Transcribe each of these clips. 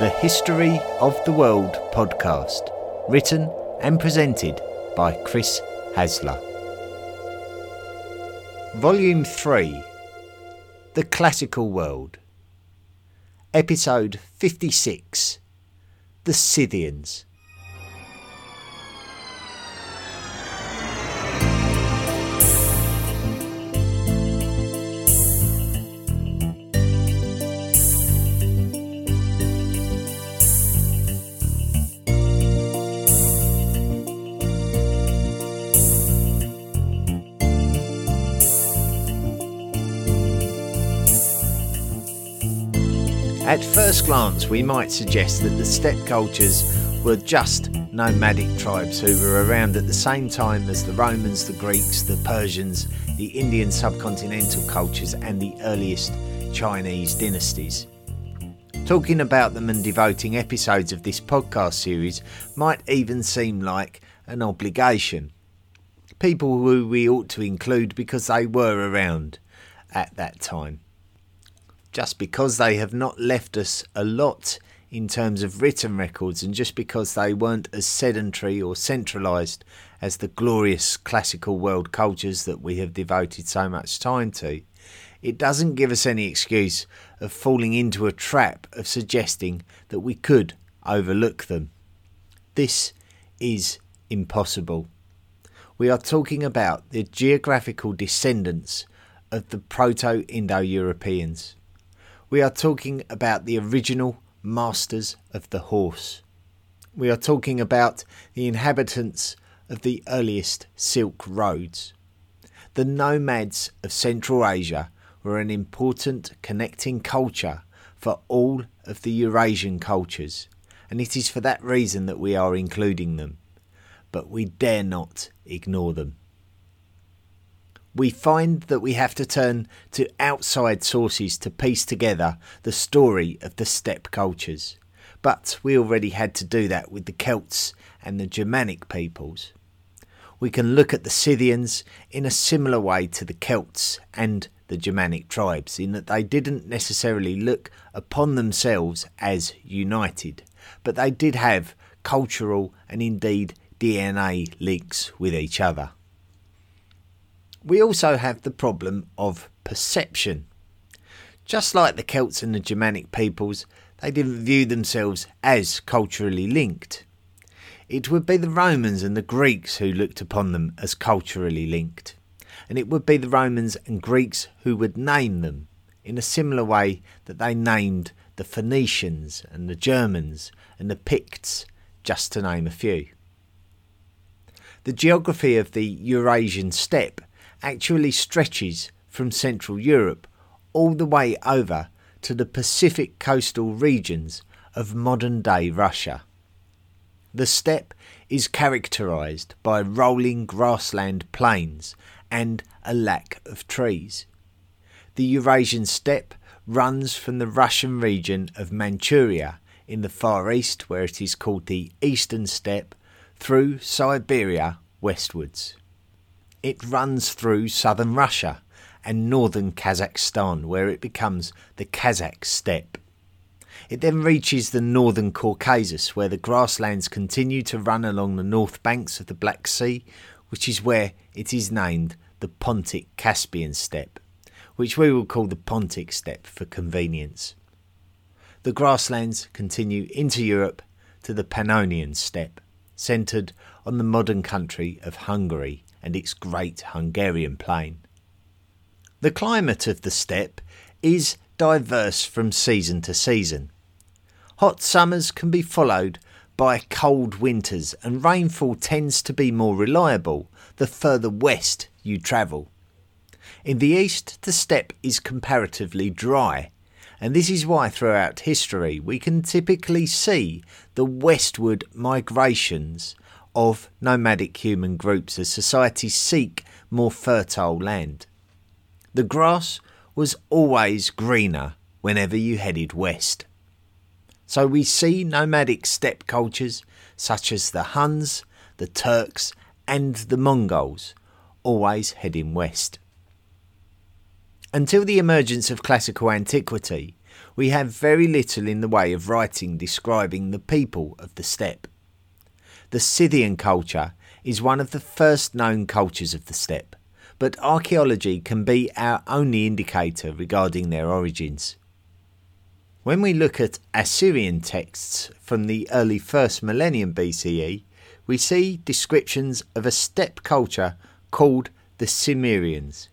the History of the World podcast, written and presented by Chris Hasler. Volume 3 The Classical World, Episode 56 The Scythians. Glance, we might suggest that the steppe cultures were just nomadic tribes who were around at the same time as the Romans, the Greeks, the Persians, the Indian subcontinental cultures, and the earliest Chinese dynasties. Talking about them and devoting episodes of this podcast series might even seem like an obligation. People who we ought to include because they were around at that time just because they have not left us a lot in terms of written records and just because they weren't as sedentary or centralised as the glorious classical world cultures that we have devoted so much time to, it doesn't give us any excuse of falling into a trap of suggesting that we could overlook them. This is impossible. We are talking about the geographical descendants of the Proto Indo Europeans. We are talking about the original masters of the horse. We are talking about the inhabitants of the earliest Silk Roads. The nomads of Central Asia were an important connecting culture for all of the Eurasian cultures, and it is for that reason that we are including them. But we dare not ignore them we find that we have to turn to outside sources to piece together the story of the steppe cultures. But we already had to do that with the Celts and the Germanic peoples. We can look at the Scythians in a similar way to the Celts and the Germanic tribes, in that they didn't necessarily look upon themselves as united, but they did have cultural and indeed DNA links with each other we also have the problem of perception. Just like the Celts and the Germanic peoples, they didn't view themselves as culturally linked. It would be the Romans and the Greeks who looked upon them as culturally linked, and it would be the Romans and Greeks who would name them in a similar way that they named the Phoenicians and the Germans and the Picts, just to name a few. The geography of the Eurasian steppe actually stretches from Central Europe all the way over to the Pacific coastal regions of modern day Russia. The steppe is characterized by rolling grassland plains and a lack of trees. The Eurasian steppe runs from the Russian region of Manchuria in the Far East, where it is called the Eastern Steppe, through Siberia westwards. It runs through southern Russia and northern Kazakhstan, where it becomes the Kazakh steppe. It then reaches the northern Caucasus, where the grasslands continue to run along the north banks of the Black Sea, which is where it is named the Pontic Caspian steppe, which we will call the Pontic steppe for convenience. The grasslands continue into Europe to the Pannonian steppe, centred on the modern country of Hungary and its great Hungarian plain. The climate of the steppe is diverse from season to season. Hot summers can be followed by cold winters, and rainfall tends to be more reliable the further west you travel. In the east, the steppe is comparatively dry, and this is why throughout history we can typically see the westward migrations of nomadic human groups as societies seek more fertile land. The grass was always greener whenever you headed west. So we see nomadic steppe cultures such as the Huns, the Turks, and the Mongols always heading west. Until the emergence of classical antiquity, we have very little in the way of writing describing the people of the steppe. The Scythian culture is one of the first known cultures of the steppe, but archaeology can be our only indicator regarding their origins. When we look at Assyrian texts from the early first millennium BCE, we see descriptions of a steppe culture called the Cimmerians,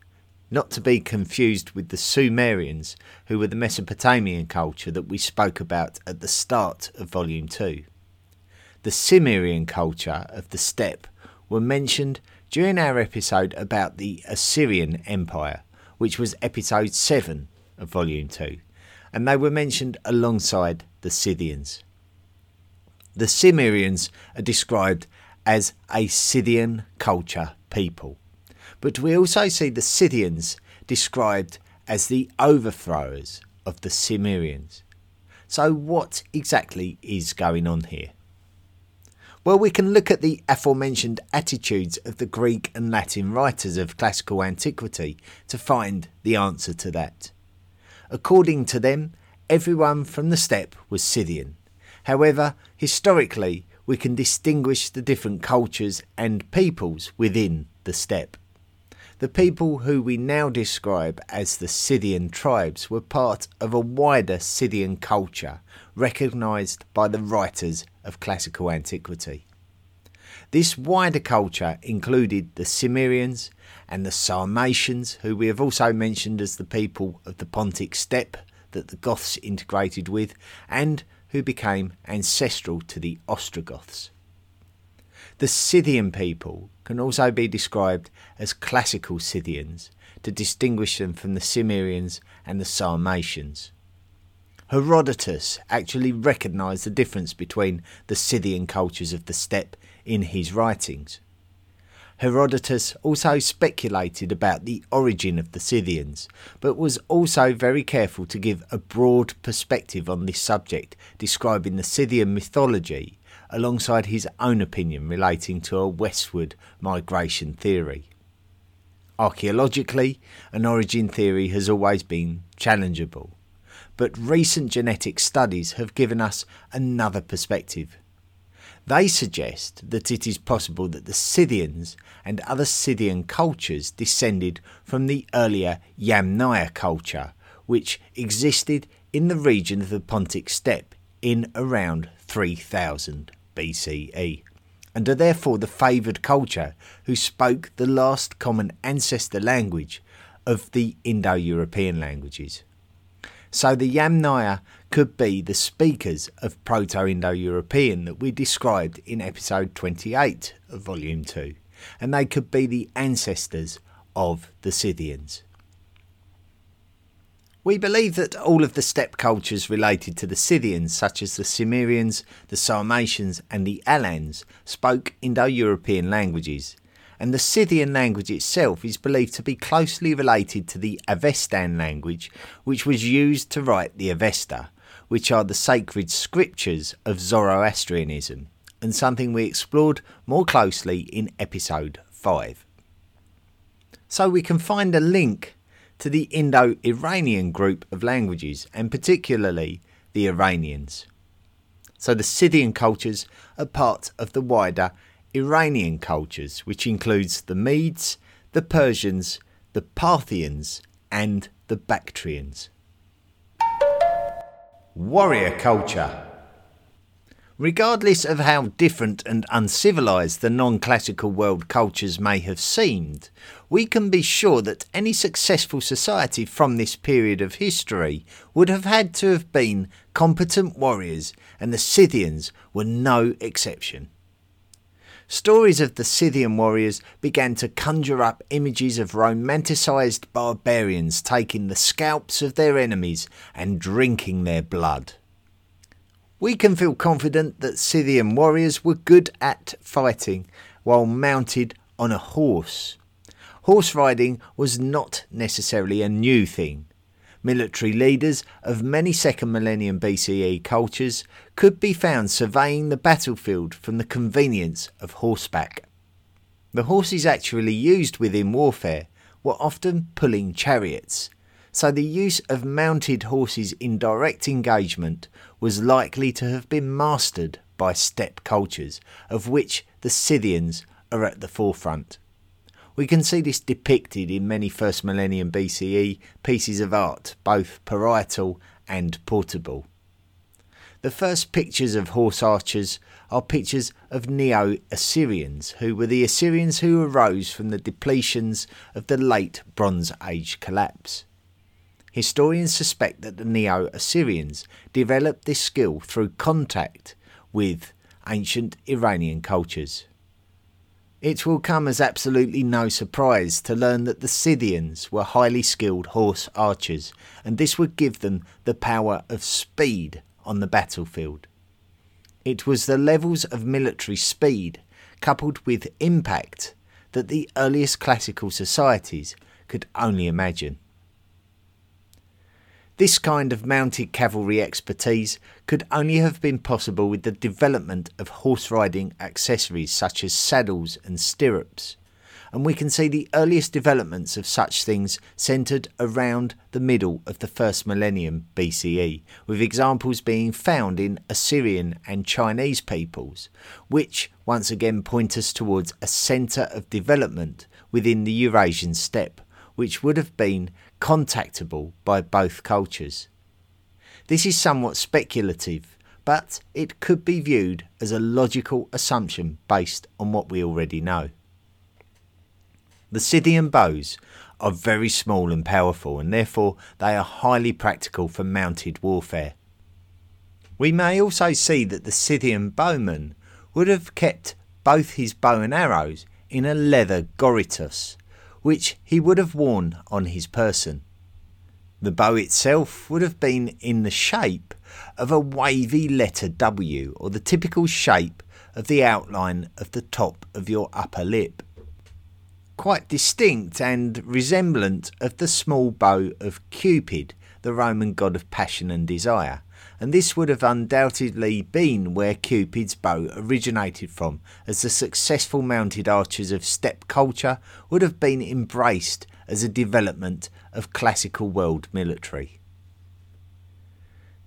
not to be confused with the Sumerians, who were the Mesopotamian culture that we spoke about at the start of Volume 2. The Cimmerian culture of the steppe were mentioned during our episode about the Assyrian Empire, which was episode 7 of Volume 2 and they were mentioned alongside the Scythians. The Cimmerians are described as a Scythian culture people, but we also see the Scythians described as the overthrowers of the Cimmerians. So, what exactly is going on here? Well, we can look at the aforementioned attitudes of the Greek and Latin writers of classical antiquity to find the answer to that. According to them, everyone from the steppe was Scythian. However, historically, we can distinguish the different cultures and peoples within the steppe. The people who we now describe as the Scythian tribes were part of a wider Scythian culture recognised by the writers of classical antiquity. This wider culture included the Cimmerians and the Sarmatians, who we have also mentioned as the people of the Pontic steppe that the Goths integrated with, and who became ancestral to the Ostrogoths. The Scythian people can also be described as classical Scythians to distinguish them from the Cimmerians and the Sarmatians. Herodotus actually recognised the difference between the Scythian cultures of the steppe in his writings. Herodotus also speculated about the origin of the Scythians, but was also very careful to give a broad perspective on this subject, describing the Scythian mythology alongside his own opinion relating to a westward migration theory. Archaeologically, an origin theory has always been challengeable, but recent genetic studies have given us another perspective they suggest that it is possible that the Scythians and other Scythian cultures descended from the earlier Yamnaya culture, which existed in the region of the Pontic steppe in around 3000 BCE, and are therefore the favoured culture who spoke the last common ancestor language of the Indo European languages. So the Yamnaya could be the speakers of Proto Indo European that we described in episode 28 of Volume 2, and they could be the ancestors of the Scythians. We believe that all of the steppe cultures related to the Scythians, such as the Cimmerians, the Sarmatians, and the Alans, spoke Indo European languages, and the Scythian language itself is believed to be closely related to the Avestan language, which was used to write the Avesta, which are the sacred scriptures of Zoroastrianism, and something we explored more closely in episode 5. So we can find a link to the Indo Iranian group of languages, and particularly the Iranians. So the Scythian cultures are part of the wider Iranian cultures, which includes the Medes, the Persians, the Parthians, and the Bactrians. Warrior culture. Regardless of how different and uncivilized the non classical world cultures may have seemed, we can be sure that any successful society from this period of history would have had to have been competent warriors, and the Scythians were no exception. Stories of the Scythian warriors began to conjure up images of romanticised barbarians taking the scalps of their enemies and drinking their blood. We can feel confident that Scythian warriors were good at fighting while mounted on a horse. Horse riding was not necessarily a new thing military leaders of many second millennium BCE cultures could be found surveying the battlefield from the convenience of horseback. The horses actually used within warfare were often pulling chariots, so the use of mounted horses in direct engagement was likely to have been mastered by steppe cultures, of which the Scythians are at the forefront. We can see this depicted in many first millennium BCE pieces of art, both parietal and portable. The first pictures of horse archers are pictures of Neo Assyrians, who were the Assyrians who arose from the depletions of the late Bronze Age collapse. Historians suspect that the Neo Assyrians developed this skill through contact with ancient Iranian cultures. It will come as absolutely no surprise to learn that the Scythians were highly skilled horse archers, and this would give them the power of speed on the battlefield. It was the levels of military speed, coupled with impact, that the earliest classical societies could only imagine. This kind of mounted cavalry expertise could only have been possible with the development of horse riding accessories such as saddles and stirrups, and we can see the earliest developments of such things centred around the middle of the first millennium BCE, with examples being found in Assyrian and Chinese peoples, which once again point us towards a centre of development within the Eurasian steppe, which would have been contactable by both cultures. This is somewhat speculative, but it could be viewed as a logical assumption based on what we already know. The Scythian bows are very small and powerful, and therefore they are highly practical for mounted warfare. We may also see that the Scythian bowman would have kept both his bow and arrows in a leather goritus, which he would have worn on his person. The bow itself would have been in the shape of a wavy letter W, or the typical shape of the outline of the top of your upper lip. Quite distinct and resemblant of the small bow of Cupid, the Roman god of passion and desire, and this would have undoubtedly been where Cupid's bow originated from, as the successful mounted archers of steppe culture would have been embraced as a development of classical world military.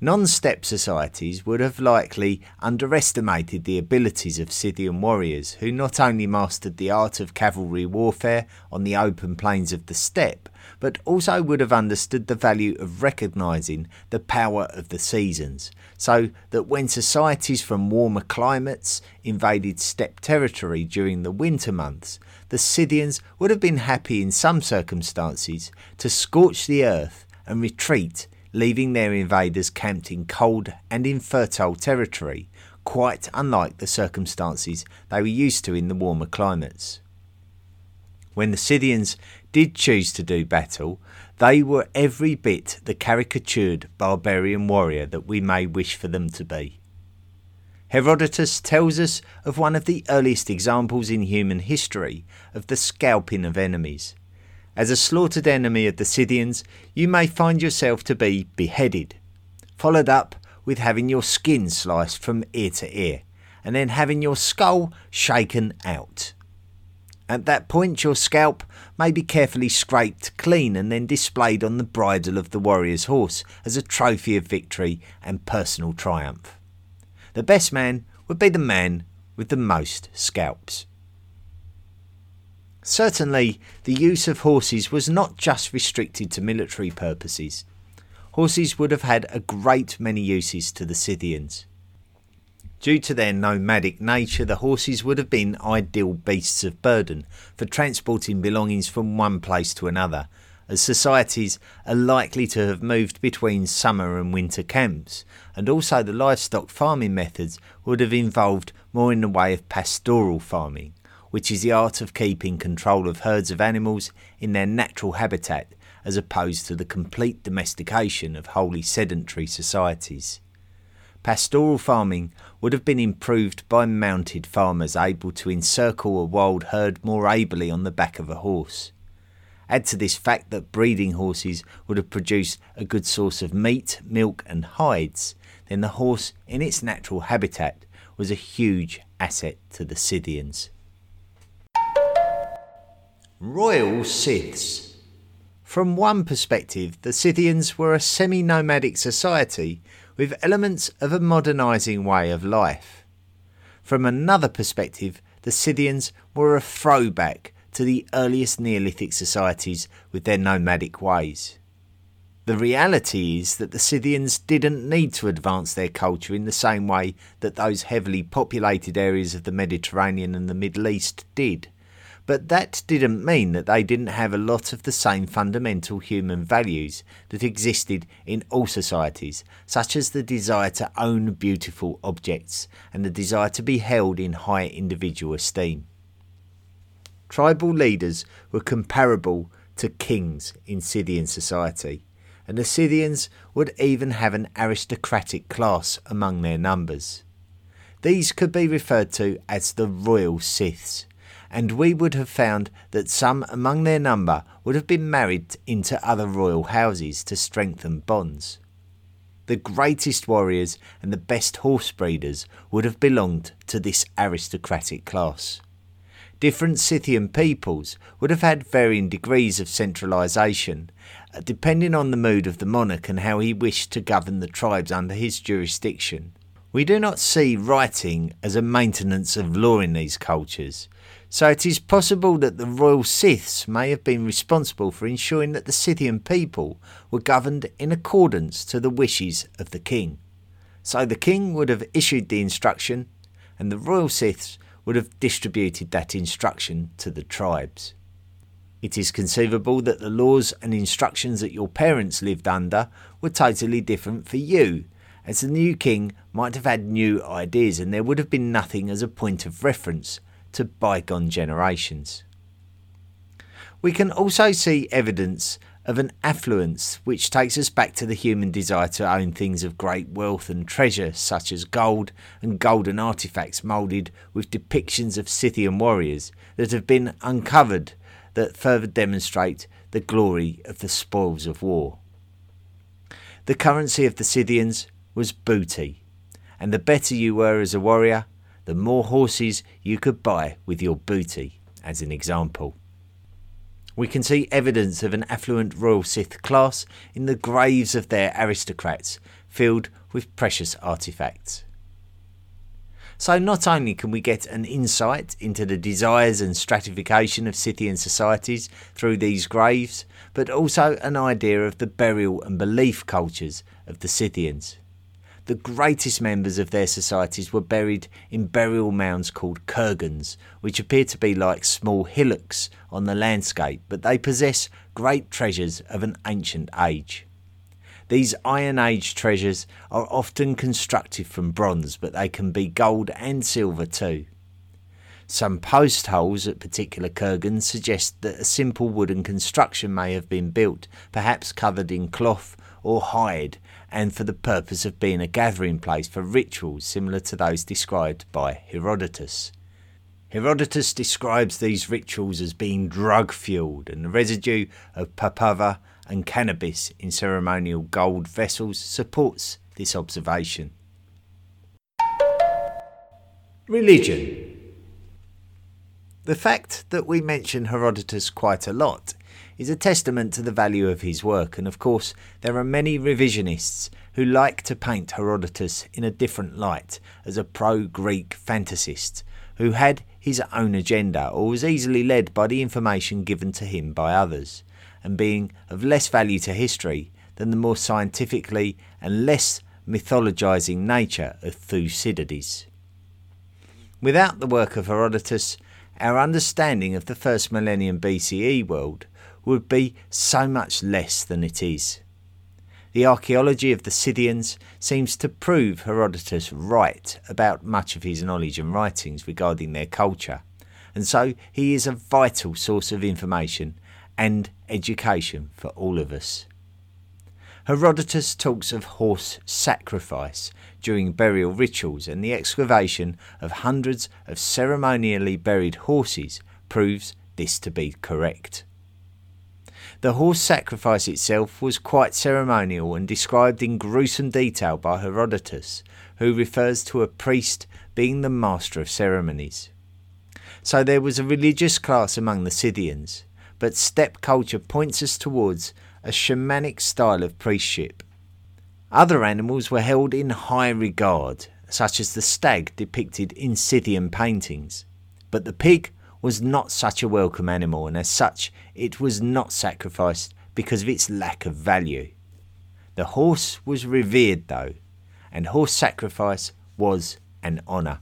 Non steppe societies would have likely underestimated the abilities of Scythian warriors, who not only mastered the art of cavalry warfare on the open plains of the steppe, but also would have understood the value of recognising the power of the seasons, so that when societies from warmer climates invaded steppe territory during the winter months, the Scythians would have been happy in some circumstances to scorch the earth and retreat leaving their invaders camped in cold and infertile territory, quite unlike the circumstances they were used to in the warmer climates. When the Scythians did choose to do battle, they were every bit the caricatured barbarian warrior that we may wish for them to be. Herodotus tells us of one of the earliest examples in human history of the scalping of enemies. As a slaughtered enemy of the Scythians, you may find yourself to be beheaded, followed up with having your skin sliced from ear to ear, and then having your skull shaken out. At that point, your scalp may be carefully scraped clean and then displayed on the bridle of the warrior's horse as a trophy of victory and personal triumph. The best man would be the man with the most scalps. Certainly, the use of horses was not just restricted to military purposes. Horses would have had a great many uses to the Scythians. Due to their nomadic nature, the horses would have been ideal beasts of burden for transporting belongings from one place to another, as societies are likely to have moved between summer and winter camps, and also the livestock farming methods would have involved more in the way of pastoral farming which is the art of keeping control of herds of animals in their natural habitat as opposed to the complete domestication of wholly sedentary societies. Pastoral farming would have been improved by mounted farmers able to encircle a wild herd more ably on the back of a horse. Add to this fact that breeding horses would have produced a good source of meat, milk, and hides, then the horse in its natural habitat was a huge asset to the Scythians. Royal Scyths. From one perspective, the Scythians were a semi nomadic society with elements of a modernising way of life. From another perspective, the Scythians were a throwback to the earliest Neolithic societies with their nomadic ways. The reality is that the Scythians didn't need to advance their culture in the same way that those heavily populated areas of the Mediterranean and the Middle East did. But that didn't mean that they didn't have a lot of the same fundamental human values that existed in all societies, such as the desire to own beautiful objects and the desire to be held in high individual esteem. Tribal leaders were comparable to kings in Scythian society, and the Scythians would even have an aristocratic class among their numbers. These could be referred to as the royal Scyths and we would have found that some among their number would have been married into other royal houses to strengthen bonds. The greatest warriors and the best horse breeders would have belonged to this aristocratic class. Different Scythian peoples would have had varying degrees of centralisation, uh, depending on the mood of the monarch and how he wished to govern the tribes under his jurisdiction. We do not see writing as a maintenance of law in these cultures, so it is possible that the royal Scyths may have been responsible for ensuring that the Scythian people were governed in accordance to the wishes of the king. So the king would have issued the instruction, and the royal Scyths would have distributed that instruction to the tribes. It is conceivable that the laws and instructions that your parents lived under were totally different for you, as the new king might have had new ideas and there would have been nothing as a point of reference to bygone generations. We can also see evidence of an affluence which takes us back to the human desire to own things of great wealth and treasure, such as gold and golden artifacts moulded with depictions of Scythian warriors that have been uncovered that further demonstrate the glory of the spoils of war. The currency of the Scythians was booty, and the better you were as a warrior, the more horses you could buy with your booty, as an example. We can see evidence of an affluent royal Scyth class in the graves of their aristocrats, filled with precious artifacts. So, not only can we get an insight into the desires and stratification of Scythian societies through these graves, but also an idea of the burial and belief cultures of the Scythians the greatest members of their societies were buried in burial mounds called kurgans, which appear to be like small hillocks on the landscape, but they possess great treasures of an ancient age. These Iron Age treasures are often constructed from bronze, but they can be gold and silver too. Some post holes at particular kurgans suggest that a simple wooden construction may have been built, perhaps covered in cloth or hide, and for the purpose of being a gathering place for rituals similar to those described by Herodotus. Herodotus describes these rituals as being drug fueled, and the residue of papaver and cannabis in ceremonial gold vessels supports this observation. Religion. The fact that we mention Herodotus quite a lot is a testament to the value of his work, and of course, there are many revisionists who like to paint Herodotus in a different light as a pro Greek fantasist who had his own agenda or was easily led by the information given to him by others, and being of less value to history than the more scientifically and less mythologizing nature of Thucydides. Without the work of Herodotus, our understanding of the first millennium BCE world would be so much less than it is. The archaeology of the Scythians seems to prove Herodotus right about much of his knowledge and writings regarding their culture, and so he is a vital source of information and education for all of us. Herodotus talks of horse sacrifice during burial rituals, and the excavation of hundreds of ceremonially buried horses proves this to be correct. The horse sacrifice itself was quite ceremonial and described in gruesome detail by Herodotus, who refers to a priest being the master of ceremonies. So there was a religious class among the Scythians, but steppe culture points us towards a shamanic style of priestship. Other animals were held in high regard, such as the stag depicted in Scythian paintings, but the pig was not such a welcome animal, and as such, it was not sacrificed because of its lack of value. The horse was revered, though, and horse sacrifice was an honour.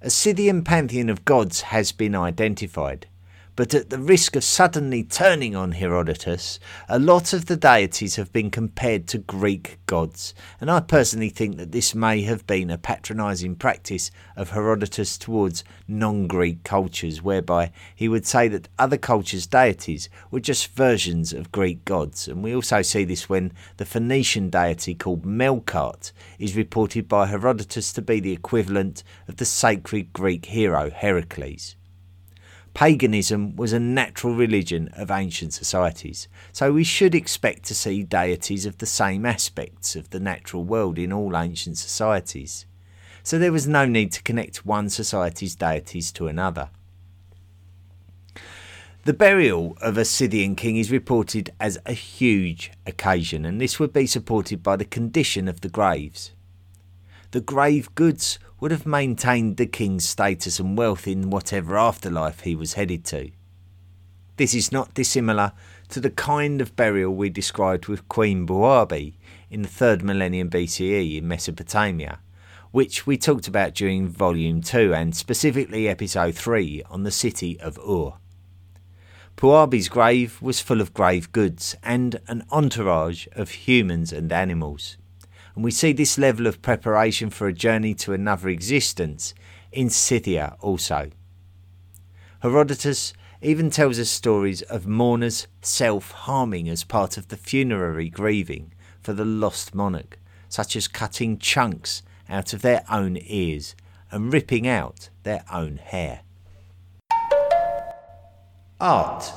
A Scythian pantheon of gods has been identified, but at the risk of suddenly turning on Herodotus, a lot of the deities have been compared to Greek gods, and I personally think that this may have been a patronising practice of Herodotus towards non Greek cultures, whereby he would say that other cultures' deities were just versions of Greek gods. And we also see this when the Phoenician deity called Melkart is reported by Herodotus to be the equivalent of the sacred Greek hero Heracles. Paganism was a natural religion of ancient societies, so we should expect to see deities of the same aspects of the natural world in all ancient societies. So there was no need to connect one society's deities to another. The burial of a Scythian king is reported as a huge occasion, and this would be supported by the condition of the graves. The grave goods would have maintained the king's status and wealth in whatever afterlife he was headed to. This is not dissimilar to the kind of burial we described with Queen Puabi in the 3rd millennium BCE in Mesopotamia, which we talked about during Volume 2 and specifically Episode 3 on the city of Ur. Puabi's grave was full of grave goods and an entourage of humans and animals and we see this level of preparation for a journey to another existence in Scythia also. Herodotus even tells us stories of mourners self harming as part of the funerary grieving for the lost monarch, such as cutting chunks out of their own ears and ripping out their own hair. Art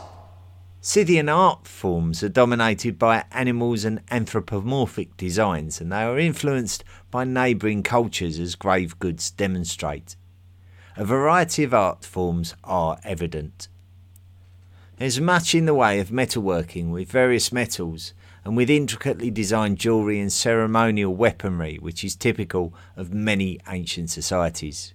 Scythian art forms are dominated by animals and anthropomorphic designs, and they are influenced by neighbouring cultures as grave goods demonstrate. A variety of art forms are evident. There's much in the way of metalworking with various metals and with intricately designed jewellery and ceremonial weaponry, which is typical of many ancient societies.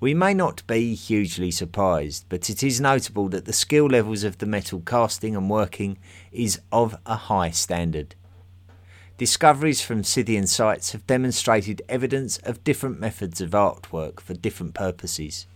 We may not be hugely surprised, but it is notable that the skill levels of the metal casting and working is of a high standard. Discoveries from Scythian sites have demonstrated evidence of different methods of artwork for different purposes.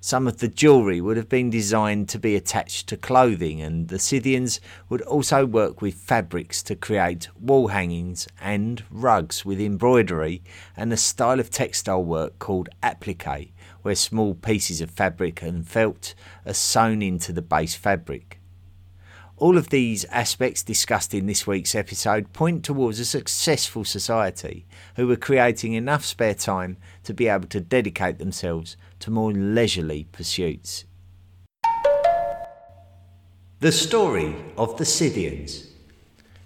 Some of the jewellery would have been designed to be attached to clothing, and the Scythians would also work with fabrics to create wall hangings and rugs with embroidery and a style of textile work called applique, where small pieces of fabric and felt are sewn into the base fabric. All of these aspects discussed in this week's episode point towards a successful society who were creating enough spare time to be able to dedicate themselves to more leisurely pursuits. The story of the Scythians.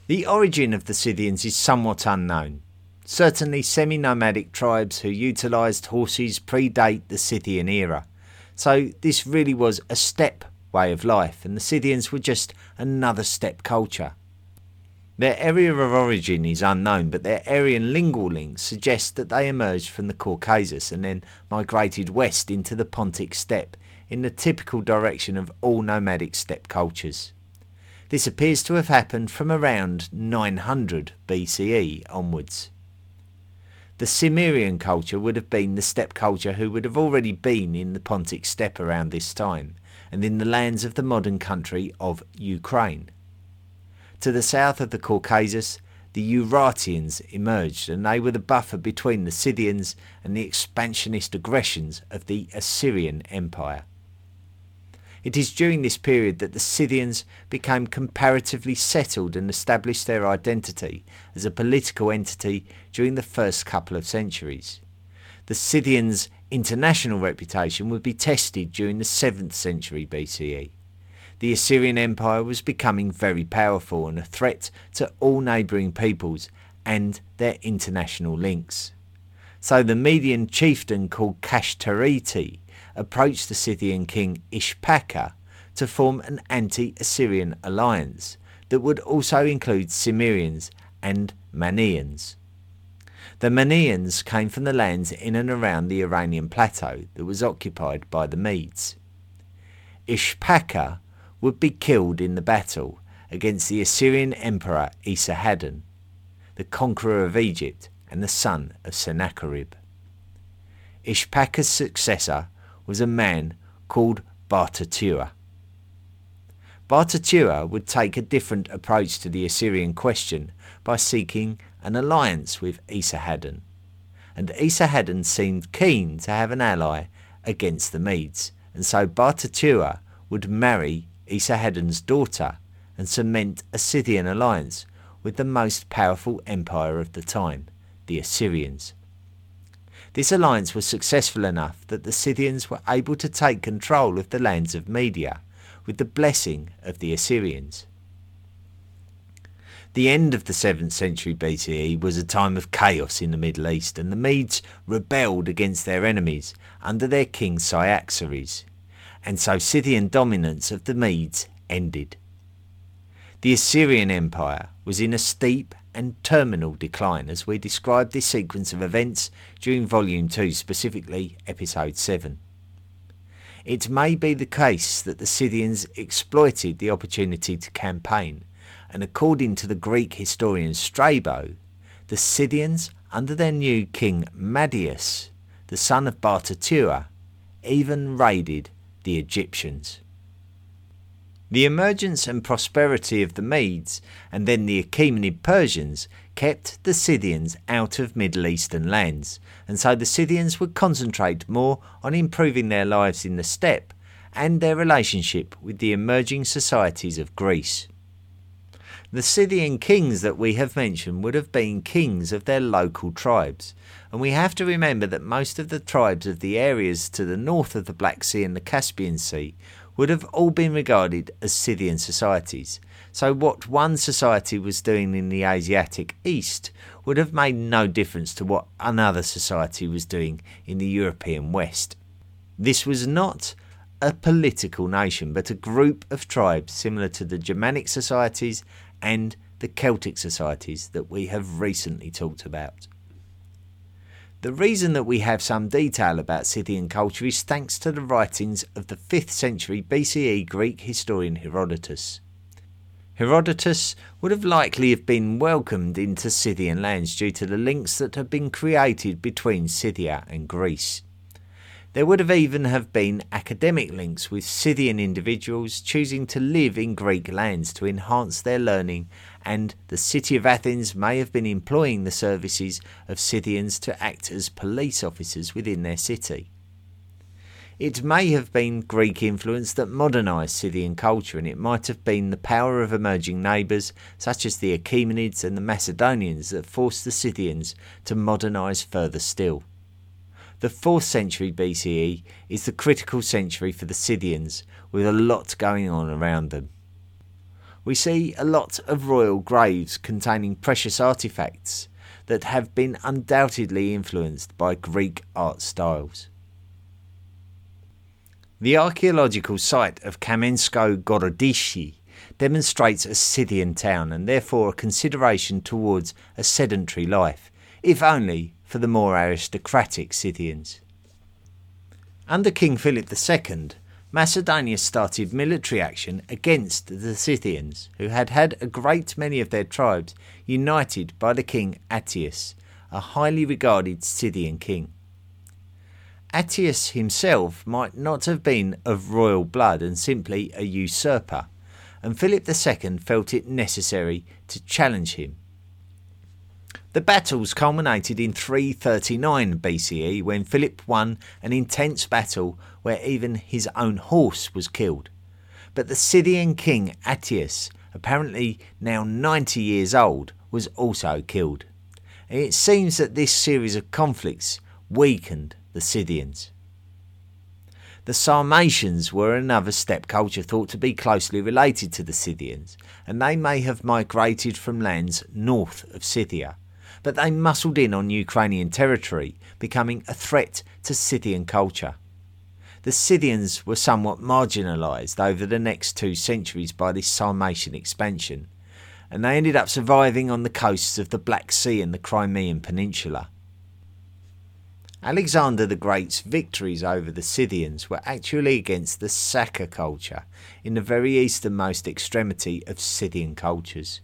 The origin of the Scythians is somewhat unknown. Certainly, semi nomadic tribes who utilised horses predate the Scythian era. So, this really was a steppe way of life, and the Scythians were just another steppe culture. Their area of origin is unknown, but their Aryan lingual links suggest that they emerged from the Caucasus and then migrated west into the Pontic steppe in the typical direction of all nomadic steppe cultures. This appears to have happened from around 900 BCE onwards. The Cimmerian culture would have been the steppe culture who would have already been in the Pontic steppe around this time, and in the lands of the modern country of Ukraine. To the south of the Caucasus, the Urartians emerged, and they were the buffer between the Scythians and the expansionist aggressions of the Assyrian Empire. It is during this period that the Scythians became comparatively settled and established their identity as a political entity during the first couple of centuries. The Scythians' international reputation would be tested during the 7th century BCE. The Assyrian Empire was becoming very powerful and a threat to all neighbouring peoples and their international links. So the Median chieftain called Kashtariti approached the Scythian king Ishpaka to form an anti Assyrian alliance that would also include Cimmerians and Manneans. The Manneans came from the lands in and around the Iranian plateau that was occupied by the Medes. Ishpaqa would be killed in the battle against the Assyrian Emperor Esarhaddon, the conqueror of Egypt and the son of Sennacherib. Ishpaqa's successor was a man called Bartatua. Bartatua would take a different approach to the Assyrian question by seeking an alliance with Esarhaddon, and Esarhaddon seemed keen to have an ally against the Medes, and so Bartatua would marry Esarhaddon's daughter and cement a Scythian alliance with the most powerful empire of the time, the Assyrians. This alliance was successful enough that the Scythians were able to take control of the lands of Media with the blessing of the Assyrians. The end of the 7th century BCE was a time of chaos in the Middle East, and the Medes rebelled against their enemies under their king Cyaxares, and so Scythian dominance of the Medes ended. The Assyrian Empire was in a steep and terminal decline as we describe this sequence of events during Volume 2, specifically Episode 7. It may be the case that the Scythians exploited the opportunity to campaign, and according to the Greek historian Strabo, the Scythians, under their new king Madius, the son of Bartatua, even raided the Egyptians. The emergence and prosperity of the Medes and then the Achaemenid Persians kept the Scythians out of Middle Eastern lands, and so the Scythians would concentrate more on improving their lives in the steppe and their relationship with the emerging societies of Greece. The Scythian kings that we have mentioned would have been kings of their local tribes, and we have to remember that most of the tribes of the areas to the north of the Black Sea and the Caspian Sea would have all been regarded as Scythian societies. So, what one society was doing in the Asiatic East would have made no difference to what another society was doing in the European West. This was not a political nation, but a group of tribes similar to the Germanic societies and the Celtic societies that we have recently talked about. The reason that we have some detail about Scythian culture is thanks to the writings of the 5th century BCE Greek historian Herodotus. Herodotus would have likely have been welcomed into Scythian lands due to the links that had been created between Scythia and Greece. There would have even have been academic links with Scythian individuals choosing to live in Greek lands to enhance their learning and the city of Athens may have been employing the services of Scythians to act as police officers within their city. It may have been Greek influence that modernised Scythian culture, and it might have been the power of emerging neighbours, such as the Achaemenids and the Macedonians, that forced the Scythians to modernise further still. The 4th century BCE is the critical century for the Scythians, with a lot going on around them we see a lot of royal graves containing precious artifacts that have been undoubtedly influenced by Greek art styles. The archaeological site of Kamensko Gorodishi demonstrates a Scythian town and therefore a consideration towards a sedentary life, if only for the more aristocratic Scythians. Under King Philip II, Macedonia started military action against the Scythians, who had had a great many of their tribes united by the king Ateas, a highly regarded Scythian king. Ateas himself might not have been of royal blood and simply a usurper, and Philip II felt it necessary to challenge him the battles culminated in 339 BCE when Philip won an intense battle where even his own horse was killed. But the Scythian king Ateas, apparently now 90 years old, was also killed. It seems that this series of conflicts weakened the Scythians. The Sarmatians were another steppe culture thought to be closely related to the Scythians, and they may have migrated from lands north of Scythia but they muscled in on Ukrainian territory, becoming a threat to Scythian culture. the Scythians were somewhat marginalised over the next two centuries by this Sarmatian expansion, and they ended up surviving on the coasts of the Black Sea and the Crimean Peninsula. Alexander the Great's victories over the Scythians were actually against the Saka culture in the very easternmost extremity of Scythian cultures.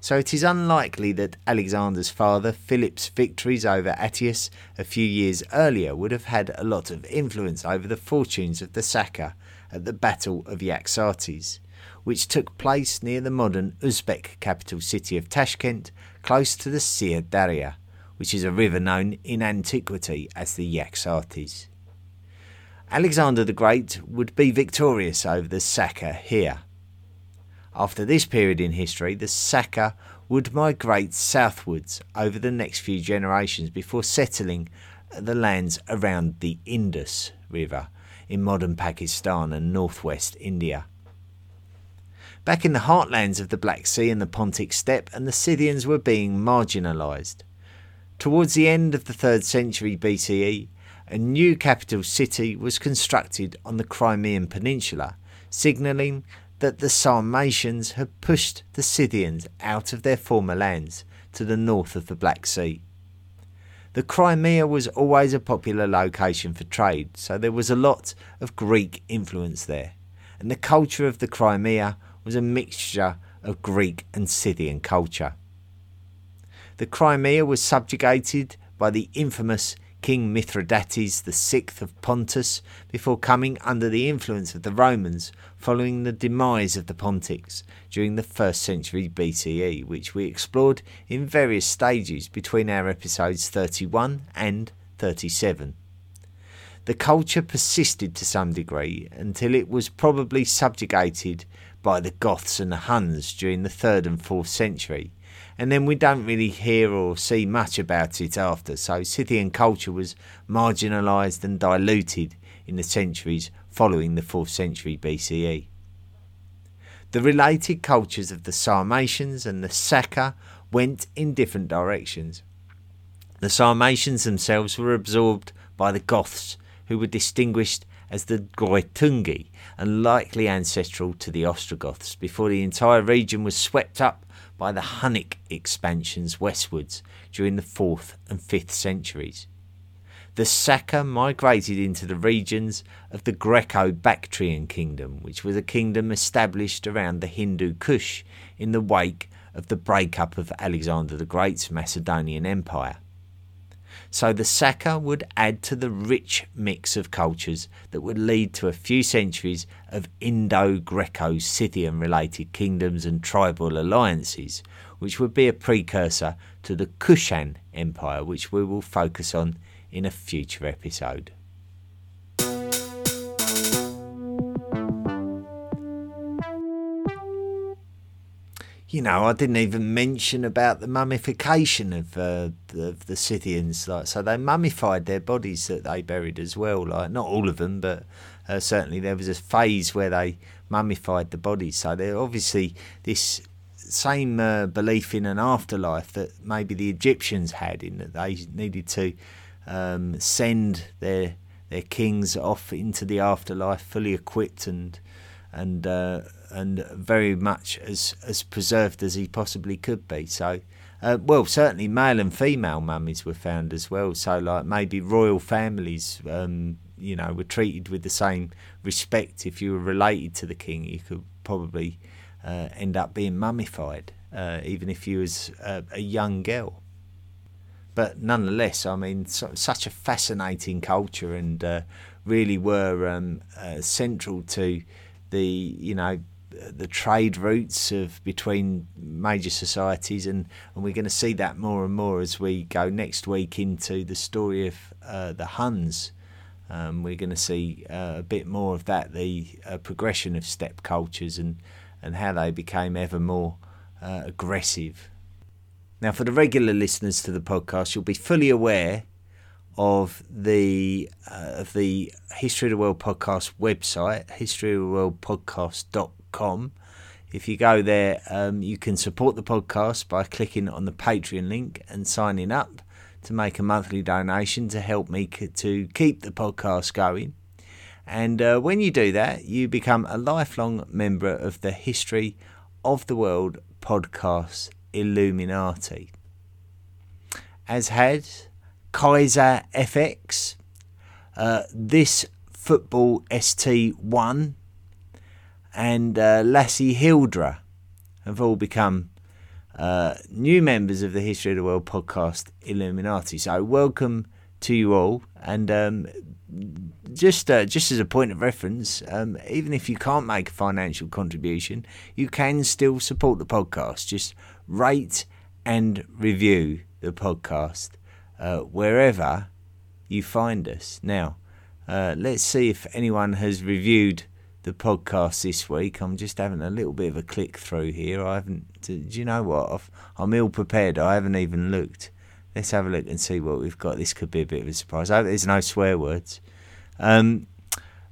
So it is unlikely that Alexander's father, Philip's victories over Ateas a few years earlier would have had a lot of influence over the fortunes of the Saka at the Battle of Yaxartes, which took place near the modern Uzbek capital city of Tashkent, close to the Syr Darya which is a river known in antiquity as the Yaxartes. Alexander the Great would be victorious over the Saka here. After this period in history, the Saka would migrate southwards over the next few generations before settling the lands around the Indus River in modern Pakistan and northwest India. Back in the heartlands of the Black Sea and the Pontic steppe, and the Scythians were being marginalised. Towards the end of the 3rd century BCE, a new capital city was constructed on the Crimean Peninsula, signalling that the Sarmatians had pushed the Scythians out of their former lands to the north of the Black Sea. The Crimea was always a popular location for trade, so there was a lot of Greek influence there, and the culture of the Crimea was a mixture of Greek and Scythian culture the Crimea was subjugated by the infamous King Mithridates VI of Pontus before coming under the influence of the Romans following the demise of the Pontics during the 1st century BCE, which we explored in various stages between our episodes 31 and 37. The culture persisted to some degree until it was probably subjugated by the Goths and the Huns during the 3rd and 4th century, and then we don't really hear or see much about it after. So Scythian culture was marginalised and diluted in the centuries following the 4th century BCE. The related cultures of the Sarmatians and the Saka went in different directions. The Sarmatians themselves were absorbed by the Goths, who were distinguished as the Greuthungi and likely ancestral to the Ostrogoths, before the entire region was swept up by the Hunnic expansions westwards during the 4th and 5th centuries. The Saka migrated into the regions of the Greco Bactrian kingdom, which was a kingdom established around the Hindu Kush in the wake of the breakup of Alexander the Great's Macedonian Empire so the Saka would add to the rich mix of cultures that would lead to a few centuries of Indo Greco Scythian related kingdoms and tribal alliances, which would be a precursor to the Kushan Empire, which we will focus on in a future episode. You know, I didn't even mention about the mummification of, uh, the, the Scythians. Like, so they mummified their bodies that they buried as well. Like not all of them, but uh, certainly there was a phase where they mummified the bodies. So they're obviously this same uh, belief in an afterlife that maybe the Egyptians had in that they needed to um, send their their kings off into the afterlife fully equipped and and uh, and very much as as preserved as he possibly could be. So, uh, well, certainly male and female mummies were found as well. So, like maybe royal families, um, you know, were treated with the same respect. If you were related to the king, you could probably uh, end up being mummified, uh, even if you was a, a, young girl. But nonetheless, I mean, so, such a fascinating culture, and uh, really were um, uh, central to the you know the trade routes of between major societies, and, and we're going to see that more and more as we go next week into the story of uh, the Huns. Um, we're going to see uh, a bit more of that, the uh, progression of steppe cultures and, and how they became ever more uh, aggressive. Now, for the regular listeners to the podcast, you'll be fully aware of the uh, of the History of the World podcast website, historyoftheworldpodcast.com patreon.com. If you go there, um, you can support the podcast by clicking on the Patreon link and signing up to make a monthly donation to help me to keep the podcast going. And uh, when you do that, you become a lifelong member of the History of the World podcast Illuminati. As had Kaiser FX, uh, this football ST1, and uh, Lassie Hildra have all become uh, new members of the History of the World podcast Illuminati. So welcome to you all, and um, just uh, just as a point of reference, um, even if you can't make a financial contribution, you can still support the podcast. Just rate and review the podcast uh, wherever you find us. Now, uh, let's see if anyone has reviewed the podcast this week. I'm just having a little bit of a click through here. I haven't. Do you know what? i am ill prepared. I haven't even looked. Let's have a look and see what we've got. This could be a bit of a surprise. I hope there's no swear words. Um,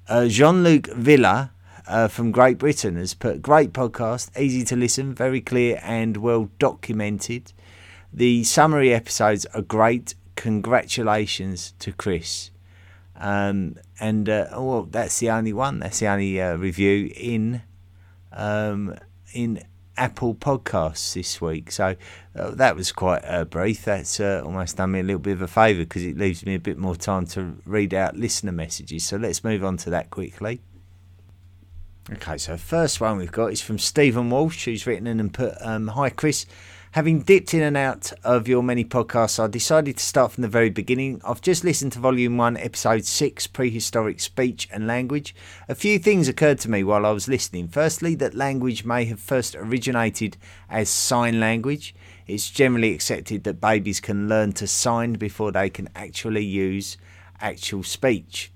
uh, Jean Luc Villa uh, from Great Britain has put great podcast, easy to listen, very clear and well documented. The summary episodes are great. Congratulations to Chris. Um, and uh, oh, well, that's the only one. That's the only uh, review in um, in Apple Podcasts this week. So uh, that was quite uh, brief. That's uh, almost done me a little bit of a favour because it leaves me a bit more time to read out listener messages. So let's move on to that quickly. Okay, so first one we've got is from Stephen Walsh, who's written in and put, um, "Hi Chris." Having dipped in and out of your many podcasts, I decided to start from the very beginning. I've just listened to Volume 1, Episode 6, Prehistoric Speech and Language. A few things occurred to me while I was listening. Firstly, that language may have first originated as sign language. It's generally accepted that babies can learn to sign before they can actually use actual speech.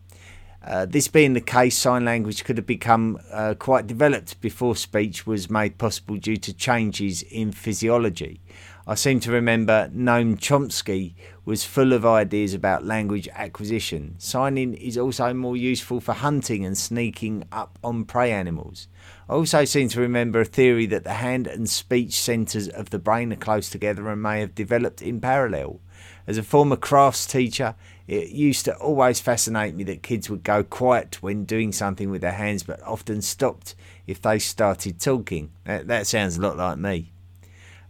Uh, this being the case, sign language could have become uh, quite developed before speech was made possible due to changes in physiology. I seem to remember Noam Chomsky was full of ideas about language acquisition. Signing is also more useful for hunting and sneaking up on prey animals. I also seem to remember a theory that the hand and speech centres of the brain are close together and may have developed in parallel. As a former crafts teacher, it used to always fascinate me that kids would go quiet when doing something with their hands, but often stopped if they started talking. That, that sounds a lot like me.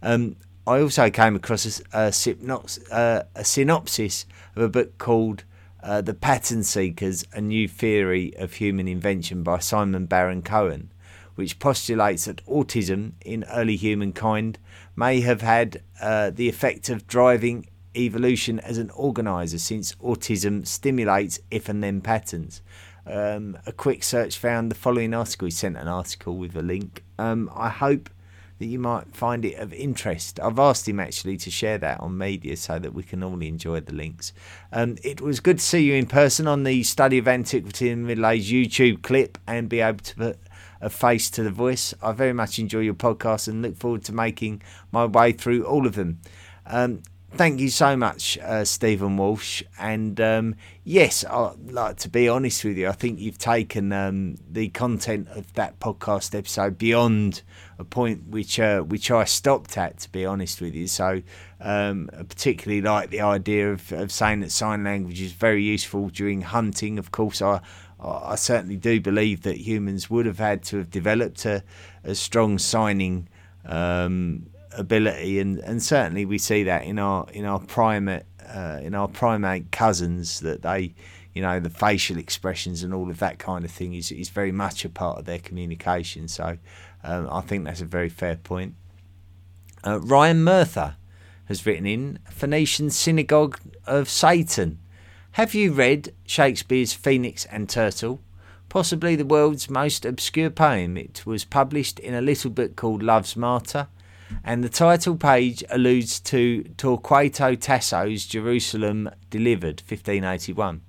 Um, I also came across a, a, synopsis, uh, a synopsis of a book called uh, The Pattern Seekers A New Theory of Human Invention by Simon Baron Cohen, which postulates that autism in early humankind may have had uh, the effect of driving evolution as an organizer since autism stimulates if and then patterns. Um, a quick search found the following article. He sent an article with a link. Um, I hope that you might find it of interest. I've asked him actually to share that on media so that we can all enjoy the links. Um, it was good to see you in person on the Study of Antiquity and Middle Age YouTube clip and be able to put a face to the voice. I very much enjoy your podcast and look forward to making my way through all of them. Um, thank you so much, uh, Stephen Walsh. And um, yes, I like to be honest with you. I think you've taken um, the content of that podcast episode beyond a point which uh, which I stopped at. To be honest with you, so um, I particularly like the idea of, of saying that sign language is very useful during hunting. Of course, I. I certainly do believe that humans would have had to have developed a, a strong signing um, ability, and, and certainly we see that in our in our primate uh, in our primate cousins that they, you know, the facial expressions and all of that kind of thing is is very much a part of their communication. So um, I think that's a very fair point. Uh, Ryan Murtha has written in Phoenician Synagogue of Satan. Have you read Shakespeare's Phoenix and Turtle? Possibly the world's most obscure poem. It was published in a little book called Love's Martyr and the title page alludes to Torquato Tasso's Jerusalem Delivered, 1581.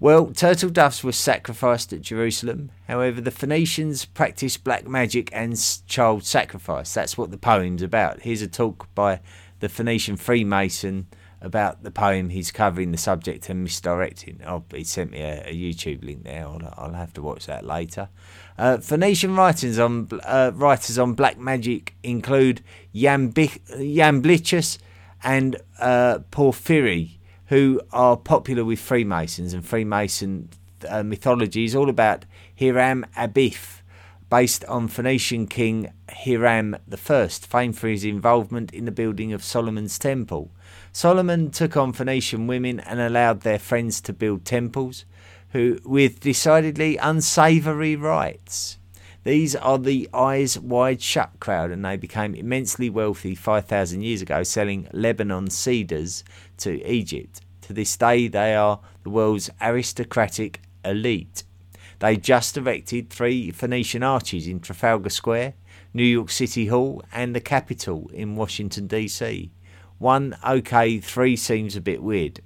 Well, turtle doves were sacrificed at Jerusalem. However, the Phoenicians practiced black magic and child sacrifice. That's what the poem's about. Here's a talk by the Phoenician Freemason about the poem he's covering the subject and misdirecting. Oh, he sent me a, a YouTube link there. I'll, I'll, have to watch that later. Uh, Phoenician writings on uh, writers on black magic include Jamblichus and uh, Porphyry, who are popular with Freemasons, and Freemason uh, mythology is all about Hiram Abif, based on Phoenician king Hiram I, famed for his involvement in the building of Solomon's temple. Solomon took on Phoenician women and allowed their friends to build temples, who with decidedly unsavoury rites. These are the eyes wide shut crowd, and they became immensely wealthy 5,000 years ago, selling Lebanon cedars to Egypt. To this day, they are the world's aristocratic elite. They just erected three Phoenician arches in Trafalgar Square, New York City Hall, and the Capitol in Washington, D.C. One okay, three seems a bit weird.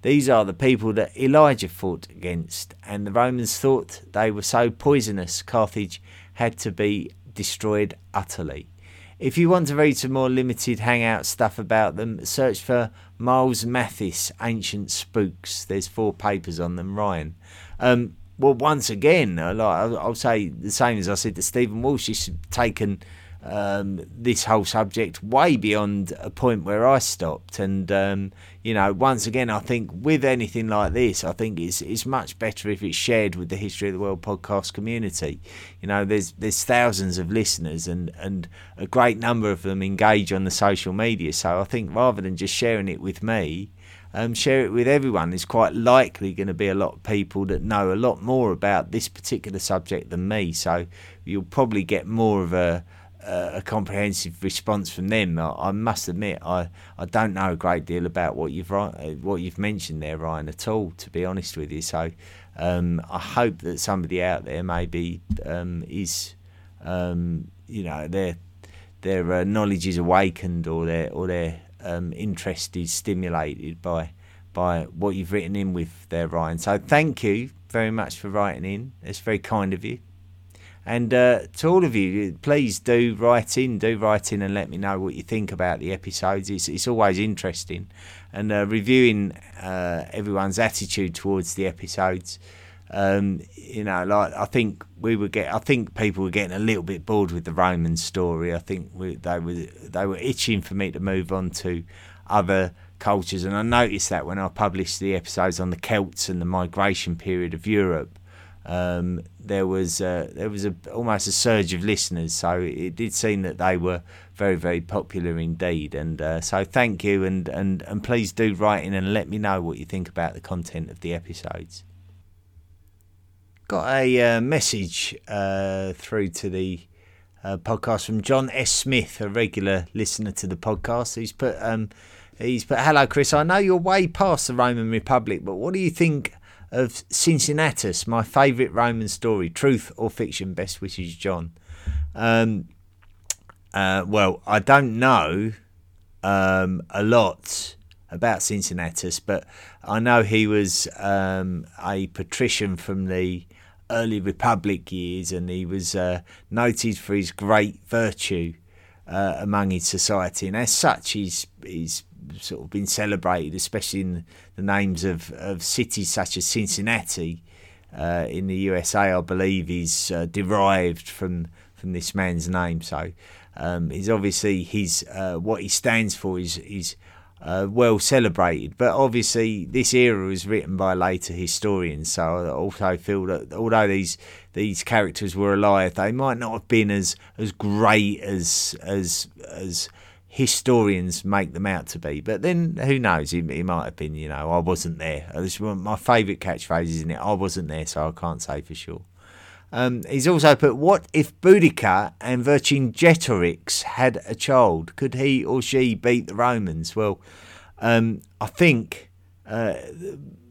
These are the people that Elijah fought against, and the Romans thought they were so poisonous Carthage had to be destroyed utterly. If you want to read some more limited hangout stuff about them, search for Miles Mathis Ancient Spooks. There's four papers on them, Ryan. Um, well, once again, like I'll say the same as I said to Stephen Walsh. He's taken um, this whole subject way beyond a point where I stopped. And um, you know, once again, I think with anything like this, I think it's it's much better if it's shared with the History of the World podcast community. You know, there's there's thousands of listeners, and and a great number of them engage on the social media. So I think rather than just sharing it with me. Um, share it with everyone. There's quite likely going to be a lot of people that know a lot more about this particular subject than me, so you'll probably get more of a, a comprehensive response from them. I, I, must admit, I, I don't know a great deal about what you've what you've mentioned there, Ryan, at all. To be honest with you, so um, I hope that somebody out there maybe um, is, um, you know, their their uh, knowledge is awakened or their or their um, interest is stimulated by by what you've written in with there, Ryan. So thank you very much for writing in. It's very kind of you. And uh, to all of you, please do write in, do write in and let me know what you think about the episodes. It's, it's always interesting. And uh, reviewing uh, everyone's attitude towards the episodes. Um, you know, like I think we were get, I think people were getting a little bit bored with the Roman story. I think we, they were they were itching for me to move on to other cultures, and I noticed that when I published the episodes on the Celts and the migration period of Europe um, there was uh, there was a, almost a surge of listeners. So it did seem that they were very very popular indeed. And uh, so thank you, and, and and please do write in and let me know what you think about the content of the episodes. Got a uh, message uh, through to the uh, podcast from John S. Smith, a regular listener to the podcast. He's put um, he's put hello Chris. I know you're way past the Roman Republic, but what do you think? Of Cincinnatus, my favourite Roman story, truth or fiction. Best wishes, John. Um, uh, well, I don't know um, a lot about Cincinnatus, but I know he was um, a patrician from the early Republic years, and he was uh, noted for his great virtue uh, among his society, and as such, he's he's sort of been celebrated, especially in the names of, of cities such as Cincinnati uh, in the USA. I believe is uh, derived from from this man's name. So um, he's obviously his uh, what he stands for is is. Uh, well celebrated, but obviously this era was written by later historians. So I also feel that although these these characters were alive, they might not have been as as great as as as historians make them out to be. But then who knows? He, he might have been, you know, I wasn't there. This one my favourite catchphrases in it. I wasn't there, so I can't say for sure. Um, he's also put, what if Boudica and Vercingetorix had a child? Could he or she beat the Romans? Well, um, I think uh,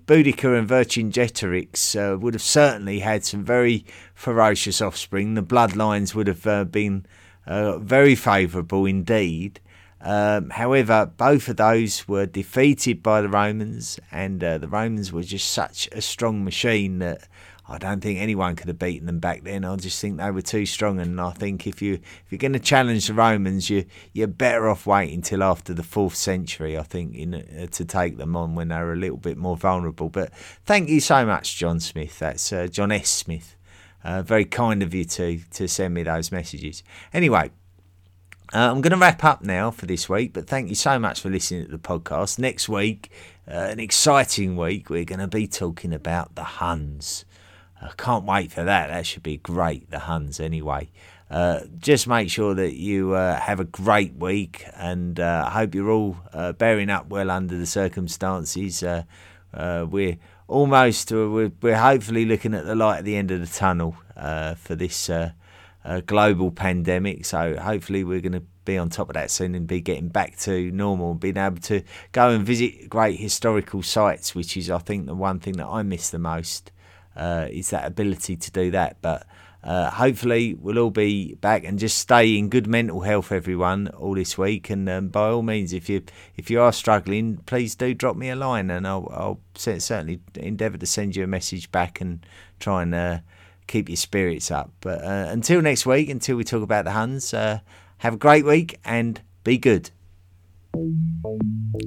Boudicca and Vercingetorix uh, would have certainly had some very ferocious offspring. The bloodlines would have uh, been uh, very favourable indeed. Um, however, both of those were defeated by the Romans, and uh, the Romans were just such a strong machine that I don't think anyone could have beaten them back then. I just think they were too strong, and I think if you if you're going to challenge the Romans, you you're better off waiting until after the fourth century. I think in uh, to take them on when they were a little bit more vulnerable. But thank you so much, John Smith. That's uh, John S. Smith. Uh, very kind of you to to send me those messages. Anyway, Uh, I'm going to wrap up now for this week, but thank you so much for listening to the podcast. Next week, uh, an exciting week, we're going to be talking about the Huns. I can't wait for that. That should be great, the Huns, anyway. Uh, just make sure that you uh, have a great week, and uh, I hope you're all uh, bearing up well under the circumstances. Uh, uh, we're almost, we're, we're hopefully looking at the light at the end of the tunnel for this global pandemic. So hopefully we're going to be on top of that soon and be getting back to normal, being able to go and visit great historical sites, which is, I think, the one thing that I miss the most. is that ability to do that, but uh, hopefully, we'll all be back and just stay in good mental health, everyone, all this week. And um, by all means, if you if you are struggling, please do drop me a line, and I'll, I'll certainly endeavour to send you a message back and try and uh, keep your spirits up. But uh, until next week, until we talk about the Huns, uh, have a great week and be good.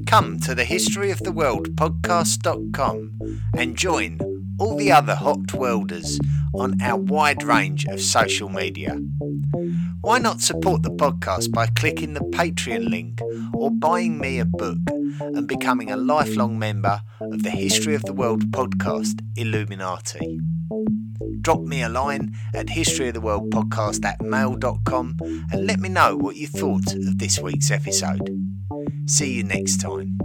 Come to the History of the World podcast.com and join all the other hot welders on our wide range of social media. Why not support the podcast by clicking the Patreon link or buying me a book and becoming a lifelong member of the History of the World podcast Illuminati? Drop me a line at historyoftheworldpodcast at mail.com and let me know what you thought of this week's episode. See you next time.